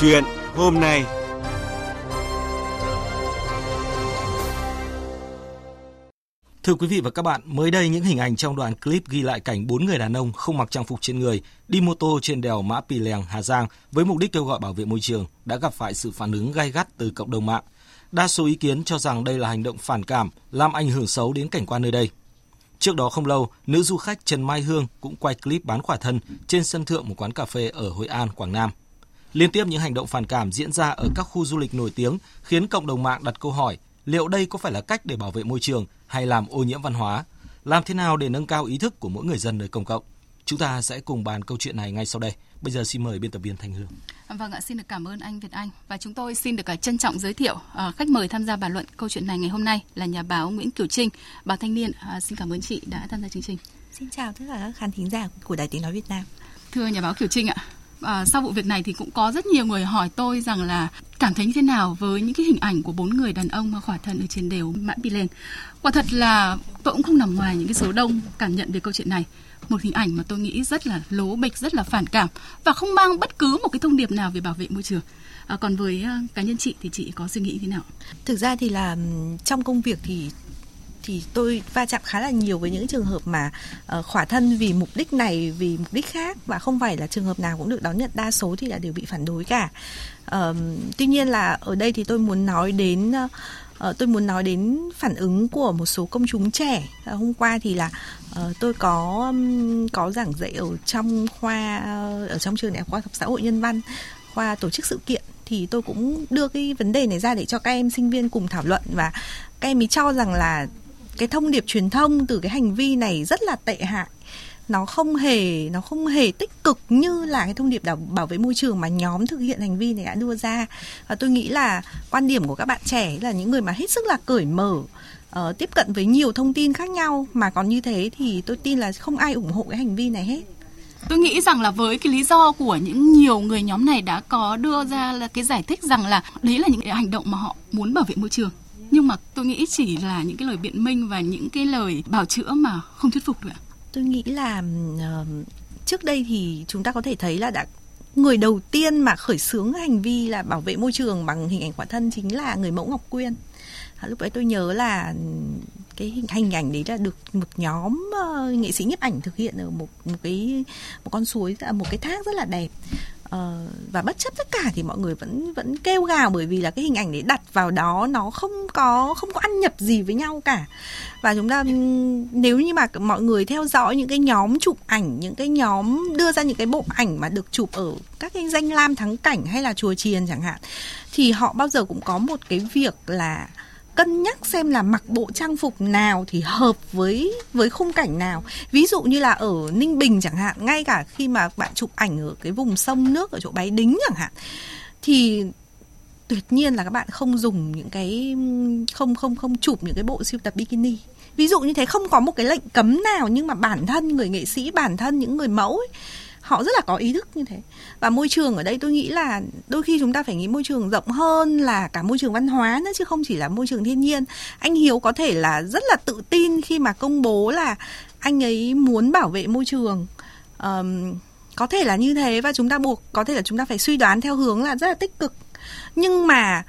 Chuyện hôm nay Thưa quý vị và các bạn, mới đây những hình ảnh trong đoạn clip ghi lại cảnh bốn người đàn ông không mặc trang phục trên người đi mô tô trên đèo Mã Pì Lèng, Hà Giang với mục đích kêu gọi bảo vệ môi trường đã gặp phải sự phản ứng gay gắt từ cộng đồng mạng. Đa số ý kiến cho rằng đây là hành động phản cảm, làm ảnh hưởng xấu đến cảnh quan nơi đây. Trước đó không lâu, nữ du khách Trần Mai Hương cũng quay clip bán khỏa thân trên sân thượng một quán cà phê ở Hội An, Quảng Nam. Liên tiếp những hành động phản cảm diễn ra ở các khu du lịch nổi tiếng khiến cộng đồng mạng đặt câu hỏi liệu đây có phải là cách để bảo vệ môi trường hay làm ô nhiễm văn hóa? Làm thế nào để nâng cao ý thức của mỗi người dân nơi công cộng? Chúng ta sẽ cùng bàn câu chuyện này ngay sau đây. Bây giờ xin mời biên tập viên Thanh Hương. Vâng ạ, xin được cảm ơn anh Việt Anh và chúng tôi xin được trân trọng giới thiệu uh, khách mời tham gia bàn luận câu chuyện này ngày hôm nay là nhà báo Nguyễn Kiều Trinh, báo Thanh niên. Uh, xin cảm ơn chị đã tham gia chương trình. Xin chào tất cả các khán thính giả của Đài Tiếng nói Việt Nam. Thưa nhà báo Kiều Trinh ạ, à, sau vụ việc này thì cũng có rất nhiều người hỏi tôi rằng là cảm thấy như thế nào với những cái hình ảnh của bốn người đàn ông mà khỏa thân ở trên đèo mãn Pì lên Quả thật là tôi cũng không nằm ngoài những cái số đông cảm nhận về câu chuyện này. Một hình ảnh mà tôi nghĩ rất là lố bịch, rất là phản cảm và không mang bất cứ một cái thông điệp nào về bảo vệ môi trường. À, còn với ờ, cá nhân chị thì chị có suy nghĩ thế nào? Thực ra thì là trong công việc thì thì tôi va chạm khá là nhiều với những trường hợp mà uh, khỏa thân vì mục đích này vì mục đích khác và không phải là trường hợp nào cũng được đón nhận đa số thì là đều bị phản đối cả. Uh, tuy nhiên là ở đây thì tôi muốn nói đến uh, tôi muốn nói đến phản ứng của một số công chúng trẻ. Uh, hôm qua thì là uh, tôi có um, có giảng dạy ở trong khoa uh, ở trong trường đại học khoa học xã hội nhân văn khoa tổ chức sự kiện. Thì tôi cũng đưa cái vấn đề này ra để cho các em sinh viên cùng thảo luận và các em ấy cho rằng là cái thông điệp truyền thông từ cái hành vi này rất là tệ hại. Nó không hề nó không hề tích cực như là cái thông điệp bảo, bảo vệ môi trường mà nhóm thực hiện hành vi này đã đưa ra. Và tôi nghĩ là quan điểm của các bạn trẻ là những người mà hết sức là cởi mở uh, tiếp cận với nhiều thông tin khác nhau mà còn như thế thì tôi tin là không ai ủng hộ cái hành vi này hết. Tôi nghĩ rằng là với cái lý do của những nhiều người nhóm này đã có đưa ra là cái giải thích rằng là đấy là những cái hành động mà họ muốn bảo vệ môi trường nhưng mà tôi nghĩ chỉ là những cái lời biện minh và những cái lời bảo chữa mà không thuyết phục được tôi nghĩ là uh, trước đây thì chúng ta có thể thấy là đã người đầu tiên mà khởi xướng hành vi là bảo vệ môi trường bằng hình ảnh quả thân chính là người mẫu Ngọc Quyên. À, lúc đấy tôi nhớ là cái hình, hình ảnh đấy là được một nhóm uh, nghệ sĩ nhiếp ảnh thực hiện ở một một cái một con suối à, một cái thác rất là đẹp Uh, và bất chấp tất cả thì mọi người vẫn vẫn kêu gào bởi vì là cái hình ảnh đấy đặt vào đó nó không có không có ăn nhập gì với nhau cả. Và chúng ta ừ, nếu như mà mọi người theo dõi những cái nhóm chụp ảnh, những cái nhóm đưa ra những cái bộ ảnh mà được chụp ở các cái danh lam thắng cảnh hay là chùa chiền chẳng hạn, thì họ bao giờ cũng có một cái việc là cân nhắc xem là mặc bộ trang phục nào thì hợp với với khung cảnh nào. Ví dụ như là ở ninh bình chẳng hạn, ngay cả khi mà bạn chụp ảnh ở cái vùng sông nước ở chỗ bái đính chẳng hạn, thì tuyệt nhiên là các bạn không dùng những cái không không không chụp những cái bộ siêu tập bikini. Ví dụ như thế không có một cái lệnh cấm nào nhưng mà bản thân người nghệ sĩ bản thân những người mẫu ấy, họ rất là có ý thức như thế. Và môi trường ở đây tôi nghĩ là đôi khi chúng ta phải nghĩ môi trường rộng hơn là cả môi trường văn hóa nữa chứ không chỉ là môi trường thiên nhiên. Anh hiếu có thể là rất là tự tin khi mà công bố là anh ấy muốn bảo vệ môi trường. Um, có thể là như thế và chúng ta buộc có thể là chúng ta phải suy đoán theo hướng là rất là tích cực nhưng mà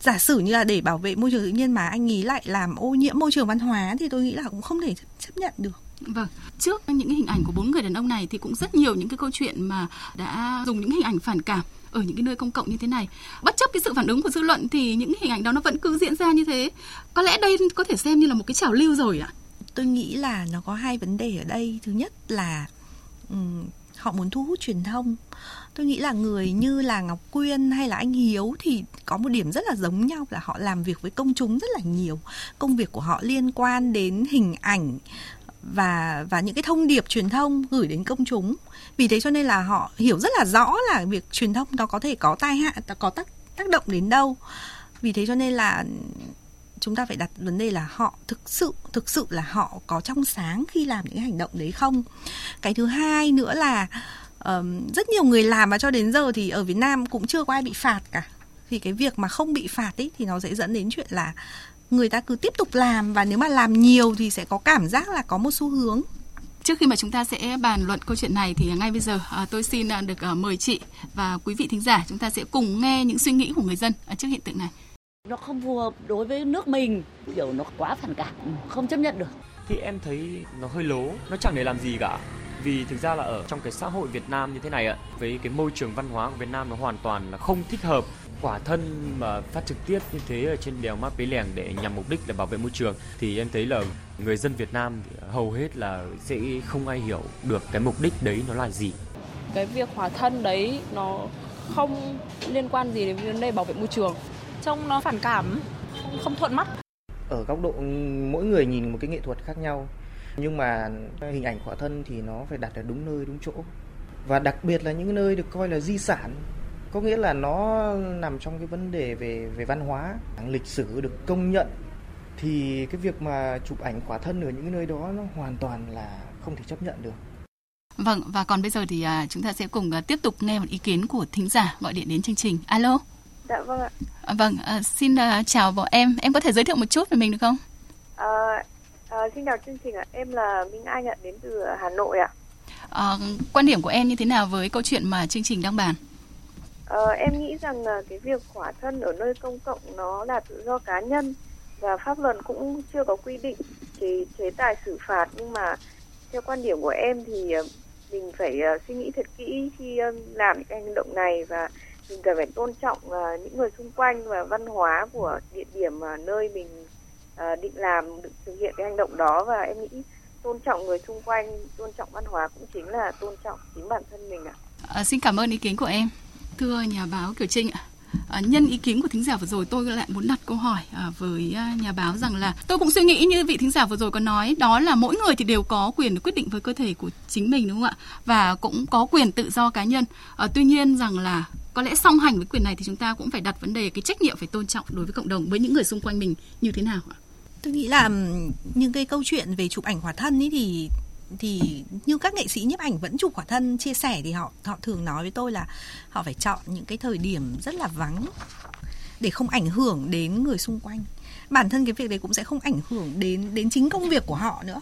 giả sử như là để bảo vệ môi trường tự nhiên mà anh ấy lại làm ô nhiễm môi trường văn hóa thì tôi nghĩ là cũng không thể chấp nhận được Vâng, trước những hình ảnh của bốn người đàn ông này thì cũng rất nhiều những cái câu chuyện mà đã dùng những hình ảnh phản cảm ở những cái nơi công cộng như thế này. Bất chấp cái sự phản ứng của dư luận thì những hình ảnh đó nó vẫn cứ diễn ra như thế. Có lẽ đây có thể xem như là một cái trào lưu rồi ạ. Tôi nghĩ là nó có hai vấn đề ở đây. Thứ nhất là um, họ muốn thu hút truyền thông tôi nghĩ là người như là ngọc quyên hay là anh hiếu thì có một điểm rất là giống nhau, là họ làm việc với công chúng rất là nhiều. Công việc của họ liên quan đến hình ảnh và và những cái thông điệp truyền thông gửi đến công chúng. Vì thế cho nên là họ hiểu rất là rõ là việc truyền thông nó có thể có tai hại có tác tác động đến đâu. Vì thế cho nên là chúng ta phải đặt vấn đề là họ thực sự thực sự là họ có trong sáng khi làm những hành động đấy không? Cái thứ hai nữa là um, rất nhiều người làm và cho đến giờ thì ở Việt Nam cũng chưa có ai bị phạt cả thì cái việc mà không bị phạt ấy thì nó sẽ dẫn đến chuyện là người ta cứ tiếp tục làm và nếu mà làm nhiều thì sẽ có cảm giác là có một xu hướng Trước khi mà chúng ta sẽ bàn luận câu chuyện này thì ngay bây giờ à, tôi xin à, được à, mời chị và quý vị thính giả chúng ta sẽ cùng nghe những suy nghĩ của người dân trước hiện tượng này. Nó không phù hợp đối với nước mình, kiểu nó quá phản cảm, không chấp nhận được. Thì em thấy nó hơi lố, nó chẳng để làm gì cả vì thực ra là ở trong cái xã hội Việt Nam như thế này ạ với cái môi trường văn hóa của Việt Nam nó hoàn toàn là không thích hợp quả thân mà phát trực tiếp như thế ở trên đèo Mã Pí Lèng để nhằm mục đích là bảo vệ môi trường thì em thấy là người dân Việt Nam hầu hết là sẽ không ai hiểu được cái mục đích đấy nó là gì. Cái việc hỏa thân đấy nó không liên quan gì đến vấn đề bảo vệ môi trường. Trông nó phản cảm, không, không thuận mắt. Ở góc độ mỗi người nhìn một cái nghệ thuật khác nhau nhưng mà hình ảnh khỏa thân thì nó phải đặt ở đúng nơi đúng chỗ và đặc biệt là những nơi được coi là di sản có nghĩa là nó nằm trong cái vấn đề về về văn hóa lịch sử được công nhận thì cái việc mà chụp ảnh khỏa thân ở những nơi đó nó hoàn toàn là không thể chấp nhận được Vâng, và còn bây giờ thì à, chúng ta sẽ cùng à, tiếp tục nghe một ý kiến của thính giả gọi điện đến chương trình. Alo. Dạ vâng ạ. À, vâng, à, xin à, chào bọn em. Em có thể giới thiệu một chút về mình được không? À, À, xin chào chương trình ạ, em là Minh Anh ạ, đến từ Hà Nội ạ. À, quan điểm của em như thế nào với câu chuyện mà chương trình đang bàn? À, em nghĩ rằng là cái việc khỏa thân ở nơi công cộng nó là tự do cá nhân và pháp luật cũng chưa có quy định chế chế tài xử phạt nhưng mà theo quan điểm của em thì mình phải uh, suy nghĩ thật kỹ khi làm những hành động này và mình cần phải tôn trọng uh, những người xung quanh và văn hóa của địa điểm mà nơi mình uh, định làm định thực hiện cái hành động đó. Và em nghĩ tôn trọng người xung quanh tôn trọng văn hóa cũng chính là tôn trọng chính bản thân mình ạ. À, xin cảm ơn ý kiến của em. Thưa nhà báo Kiều Trinh ạ À, nhân ý kiến của thính giả vừa rồi tôi lại muốn đặt câu hỏi à, với à, nhà báo rằng là tôi cũng suy nghĩ như vị thính giả vừa rồi có nói đó là mỗi người thì đều có quyền quyết định với cơ thể của chính mình đúng không ạ? Và cũng có quyền tự do cá nhân. À, tuy nhiên rằng là có lẽ song hành với quyền này thì chúng ta cũng phải đặt vấn đề cái trách nhiệm phải tôn trọng đối với cộng đồng với những người xung quanh mình như thế nào ạ? Tôi nghĩ là những cái câu chuyện về chụp ảnh khỏa thân ấy thì thì như các nghệ sĩ nhiếp ảnh vẫn chụp khỏa thân, chia sẻ thì họ họ thường nói với tôi là họ phải chọn những cái thời điểm rất là vắng để không ảnh hưởng đến người xung quanh. Bản thân cái việc đấy cũng sẽ không ảnh hưởng đến đến chính công việc của họ nữa.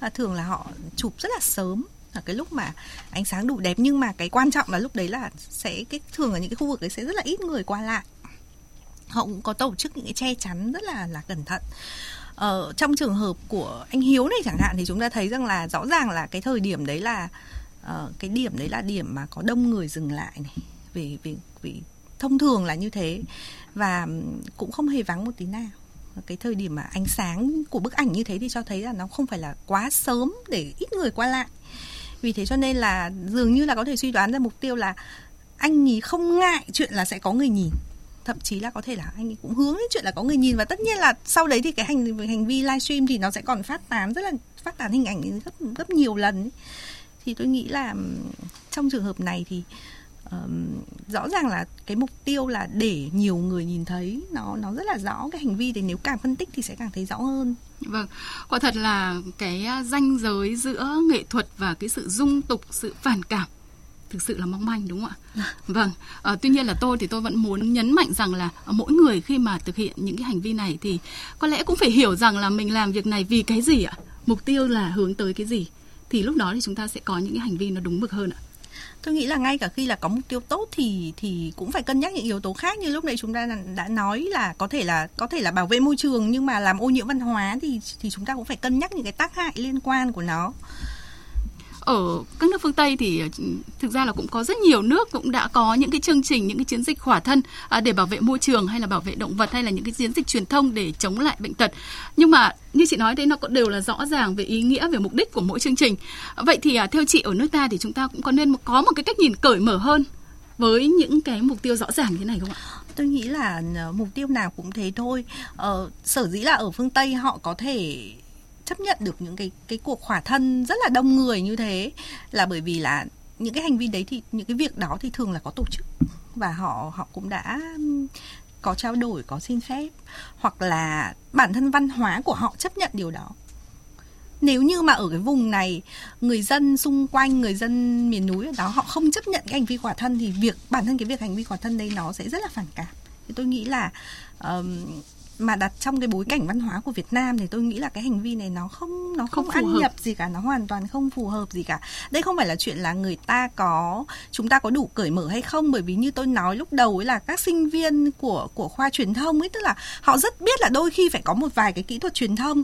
Và thường là họ chụp rất là sớm ở cái lúc mà ánh sáng đủ đẹp. Nhưng mà cái quan trọng là lúc đấy là sẽ, cái, thường ở những cái khu vực đấy sẽ rất là ít người qua lại. Họ cũng có tổ chức những cái che chắn rất là là cẩn thận ờ, trong trường hợp của anh Hiếu này chẳng hạn thì chúng ta thấy rằng là rõ ràng là cái thời điểm đấy là uh, cái điểm đấy là điểm mà có đông người dừng lại này vì vì vì thông thường là như thế. Và cũng không hề vắng một tí nào. Cái thời điểm mà ánh sáng của bức ảnh như thế thì cho thấy là nó không phải là quá sớm để ít người qua lại. Vì thế cho nên là dường như là có thể suy đoán ra mục tiêu là anh ấy không ngại chuyện là sẽ có người nhìn thậm chí là có thể là anh ấy cũng hướng đến chuyện là có người nhìn và tất nhiên là sau đấy thì cái hành hành vi livestream thì nó sẽ còn phát tán rất là phát tán hình ảnh gấp gấp nhiều lần ấy. thì tôi nghĩ là trong trường hợp này thì um, rõ ràng là cái mục tiêu là để nhiều người nhìn thấy nó nó rất là rõ cái hành vi thì nếu càng phân tích thì sẽ càng thấy rõ hơn vâng quả thật là cái ranh giới giữa nghệ thuật và cái sự dung tục sự phản cảm thực sự là mong manh đúng không ạ? Vâng. À, tuy nhiên là tôi thì tôi vẫn muốn nhấn mạnh rằng là mỗi người khi mà thực hiện những cái hành vi này thì có lẽ cũng phải hiểu rằng là mình làm việc này vì cái gì ạ? Mục tiêu là hướng tới cái gì? Thì lúc đó thì chúng ta sẽ có những cái hành vi nó đúng mực hơn ạ tôi nghĩ là ngay cả khi là có mục tiêu tốt thì thì cũng phải cân nhắc những yếu tố khác như lúc nãy chúng ta đã nói là có thể là có thể là bảo vệ môi trường nhưng mà làm ô nhiễm văn hóa thì thì chúng ta cũng phải cân nhắc những cái tác hại liên quan của nó ở các nước phương Tây thì ờ, thực ra là cũng có rất nhiều nước cũng đã có những cái chương trình những cái chiến dịch khỏa thân à, để bảo vệ môi trường hay là bảo vệ động vật hay là những cái chiến dịch truyền thông để chống lại bệnh tật nhưng mà như chị nói đấy nó cũng đều là rõ ràng về ý nghĩa về mục đích của mỗi chương trình vậy thì à, theo chị ở nước ta thì chúng ta cũng có nên có một cái cách nhìn cởi mở hơn với những cái mục tiêu rõ ràng như thế này không ạ? Tôi nghĩ là ờ, mục tiêu nào cũng thế thôi. Ờ, sở dĩ là ở phương Tây họ có thể chấp nhận được những cái cái cuộc khỏa thân rất là đông người như thế là bởi vì là những cái hành vi đấy thì những cái việc đó thì thường là có tổ chức và họ họ cũng đã có trao đổi có xin phép hoặc là bản thân văn hóa của họ chấp nhận điều đó. Nếu như mà ở cái vùng này người dân xung quanh người dân miền núi ở đó họ không chấp nhận cái hành vi khỏa thân thì việc bản thân cái việc hành vi khỏa thân đây nó sẽ rất là phản cảm. Thì tôi nghĩ là um, mà đặt trong cái bối cảnh văn hóa của Việt Nam thì tôi nghĩ là cái hành vi này nó không nó không, Không ăn hợp. nhập gì cả nó hoàn toàn không phù hợp gì cả đây không phải là chuyện là người ta có chúng ta có đủ cởi mở hay không bởi vì như tôi nói lúc đầu ấy là các sinh viên của của khoa truyền thông ấy tức là họ rất biết là đôi khi phải có một vài cái kỹ thuật truyền thông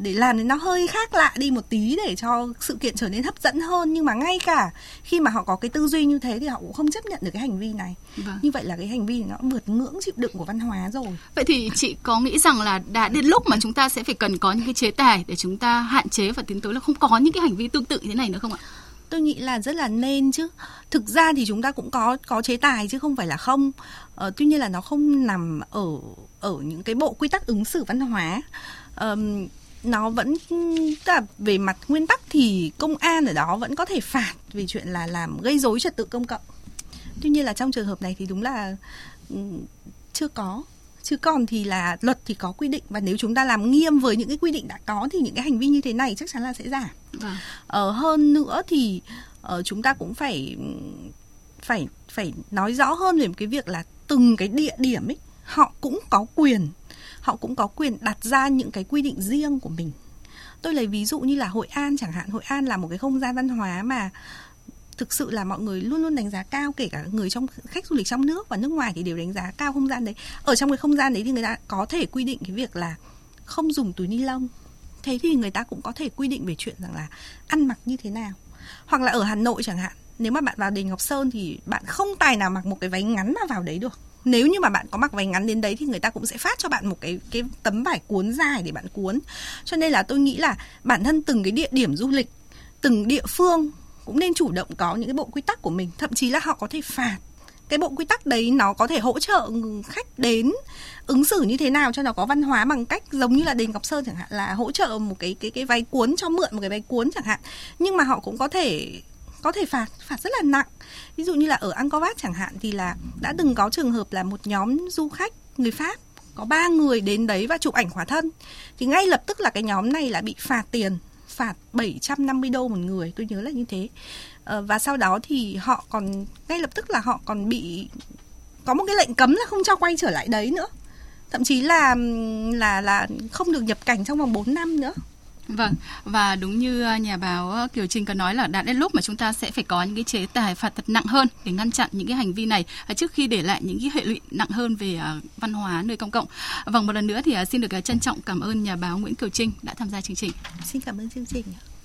để làm thì nó hơi khác lạ đi một tí để cho sự kiện trở nên hấp dẫn hơn. Nhưng mà ngay cả khi mà họ có cái tư duy như thế thì họ cũng không chấp nhận được cái hành vi này. Vâng. như vậy là cái hành vi nó vượt ngưỡng chịu đựng của văn hóa rồi. Vậy thì chị có nghĩ rằng là đã đến lúc mà chúng ta sẽ phải cần có những cái chế tài để chúng ta hạn chế và tiến tới là không có những cái hành vi tương tự như thế này nữa không ạ? tôi nghĩ là rất là nên chứ. Thực ra thì chúng ta cũng có có chế tài chứ không phải là không. Ờ, tuy nhiên là nó không nằm ở ở những cái bộ quy tắc ứng xử văn hóa. Ờm, nó vẫn tức là về mặt nguyên tắc thì công an ở đó vẫn có thể phạt vì chuyện là làm gây rối trật tự công cộng. Tuy nhiên là trong trường hợp này thì đúng là ừm, chưa có. Chứ còn thì là luật thì có quy định và nếu chúng ta làm nghiêm với những cái quy định đã có thì những cái hành vi như thế này chắc chắn là sẽ giảm. Vâng. ờ, hơn nữa thì ờ, chúng ta cũng phải phải phải nói rõ hơn về cái việc là từng cái địa điểm ấy họ cũng có quyền họ cũng có quyền đặt ra những cái quy định riêng của mình. Tôi lấy ví dụ như là hội an chẳng hạn. Hội an là một cái không gian văn hóa mà thực sự là mọi người luôn luôn đánh giá cao, kể cả người trong, khách du lịch trong nước và nước ngoài thì đều đánh giá cao không gian đấy. Ở trong cái không gian đấy thì người ta có thể quy định cái việc là không dùng túi ni lông. Thế thì người ta cũng có thể quy định về chuyện rằng là ăn mặc như thế nào. Hoặc là ở Hà Nội chẳng hạn, nếu mà bạn vào đền Ngọc Sơn thì bạn không tài nào mặc một cái váy ngắn mà vào đấy được nếu như mà bạn có mặc váy ngắn đến đấy thì người ta cũng sẽ phát cho bạn một cái cái tấm vải cuốn dài để bạn cuốn. Cho nên là tôi nghĩ là bản thân từng cái địa điểm du lịch, từng địa phương cũng nên chủ động có những cái bộ quy tắc của mình. Thậm chí là họ có thể phạt. Cái bộ quy tắc đấy nó có thể hỗ trợ khách đến ứng xử như thế nào cho nó có văn hóa bằng cách giống như là đền Ngọc Sơn chẳng hạn, là hỗ trợ một cái cái cái váy cuốn cho mượn một cái váy cuốn chẳng hạn. Nhưng mà họ cũng có thể có thể phạt phạt rất là nặng. Ví dụ như là ở Angkor Wat chẳng hạn thì là đã từng có trường hợp là một nhóm du khách người Pháp có ba người đến đấy và chụp ảnh khỏa thân. Thì ngay lập tức là cái nhóm này là bị phạt tiền, phạt 750 đô một người, tôi nhớ là như thế. Ờ, và sau đó thì họ còn, ngay lập tức là họ còn bị, có một cái lệnh cấm là không cho quay trở lại đấy nữa. Thậm chí là là là không được nhập cảnh trong vòng 4 năm nữa. Vâng, và đúng như ờ, nhà báo ờ, Kiều Trinh có nói là đã đến lúc mà chúng ta sẽ phải có những cái chế tài phạt thật nặng hơn để ngăn chặn những cái hành vi này ờ, trước khi để lại những cái hệ lụy nặng hơn về văn hóa nơi công cộng. Vâng, một lần nữa thì xin được trân trọng cảm ơn nhà báo Nguyễn Kiều Trinh đã tham gia chương trình. xin cảm ơn chương trình